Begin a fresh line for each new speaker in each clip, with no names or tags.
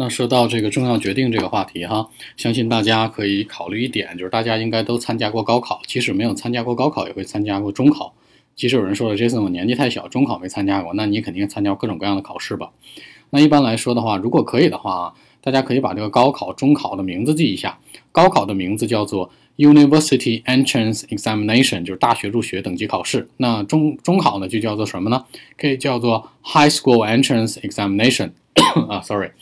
那说到这个重要决定这个话题哈，相信大家可以考虑一点，就是大家应该都参加过高考，即使没有参加过高考，也会参加过中考。即使有人说了，Jason 我年纪太小，中考没参加过，那你肯定参加各种各样的考试吧？那一般来说的话，如果可以的话，大家可以把这个高考、中考的名字记一下。高考的名字叫做 University Entrance Examination，就是大学入学等级考试。那中中考呢，就叫做什么呢？可以叫做 High School Entrance Examination。啊，Sorry。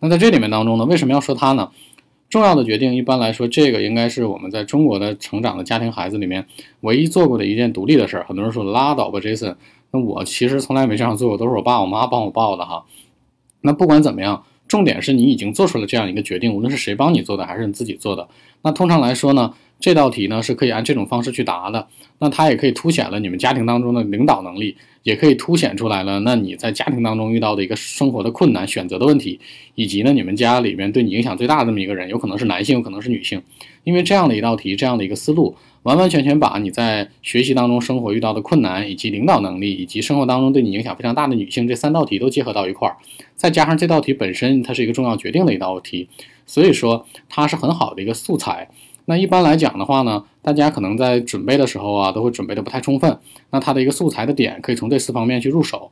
那在这里面当中呢，为什么要说他呢？重要的决定，一般来说，这个应该是我们在中国的成长的家庭孩子里面唯一做过的一件独立的事儿。很多人说拉倒吧，Jason。那我其实从来没这样做过，都是我爸我妈帮我报的哈。那不管怎么样，重点是你已经做出了这样一个决定，无论是谁帮你做的，还是你自己做的。那通常来说呢？这道题呢是可以按这种方式去答的，那它也可以凸显了你们家庭当中的领导能力，也可以凸显出来了那你在家庭当中遇到的一个生活的困难、选择的问题，以及呢你们家里面对你影响最大的这么一个人，有可能是男性，有可能是女性，因为这样的一道题，这样的一个思路，完完全全把你在学习当中生活遇到的困难，以及领导能力，以及生活当中对你影响非常大的女性这三道题都结合到一块儿，再加上这道题本身它是一个重要决定的一道题，所以说它是很好的一个素材。那一般来讲的话呢，大家可能在准备的时候啊，都会准备的不太充分。那它的一个素材的点，可以从这四方面去入手。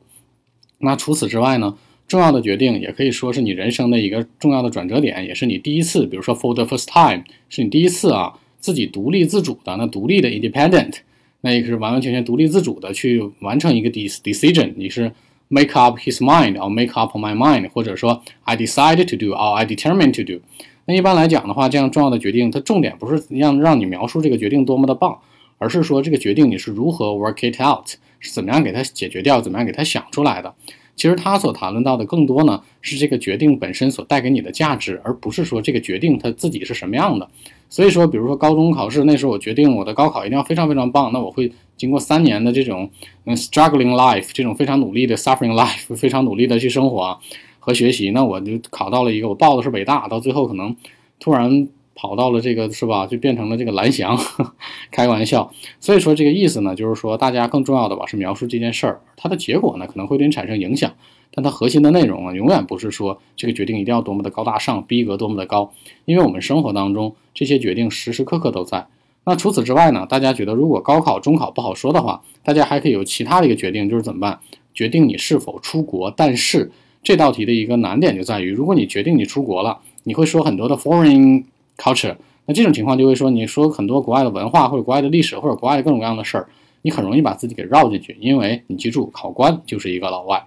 那除此之外呢，重要的决定也可以说是你人生的一个重要的转折点，也是你第一次，比如说 for the first time，是你第一次啊自己独立自主的，那独立的 independent，那也是完完全全独立自主的去完成一个 decision，你是 make up his mind，or make up my mind，或者说 I decide to do，or I determined to do。那一般来讲的话，这样重要的决定，它重点不是让让你描述这个决定多么的棒，而是说这个决定你是如何 work it out，是怎么样给它解决掉，怎么样给它想出来的。其实他所谈论到的更多呢，是这个决定本身所带给你的价值，而不是说这个决定它自己是什么样的。所以说，比如说高中考试那时候，我决定我的高考一定要非常非常棒，那我会经过三年的这种嗯 struggling life，这种非常努力的 suffering life，非常努力的去生活。和学习，那我就考到了一个，我报的是北大，到最后可能突然跑到了这个，是吧？就变成了这个蓝翔，开玩笑。所以说这个意思呢，就是说大家更重要的吧，是描述这件事儿，它的结果呢可能会对你产生影响，但它核心的内容啊，永远不是说这个决定一定要多么的高大上，逼格多么的高，因为我们生活当中这些决定时时刻刻都在。那除此之外呢，大家觉得如果高考、中考不好说的话，大家还可以有其他的一个决定，就是怎么办？决定你是否出国，但是。这道题的一个难点就在于，如果你决定你出国了，你会说很多的 foreign culture，那这种情况就会说你说很多国外的文化或者国外的历史或者国外的各种各样的事儿，你很容易把自己给绕进去，因为你记住，考官就是一个老外。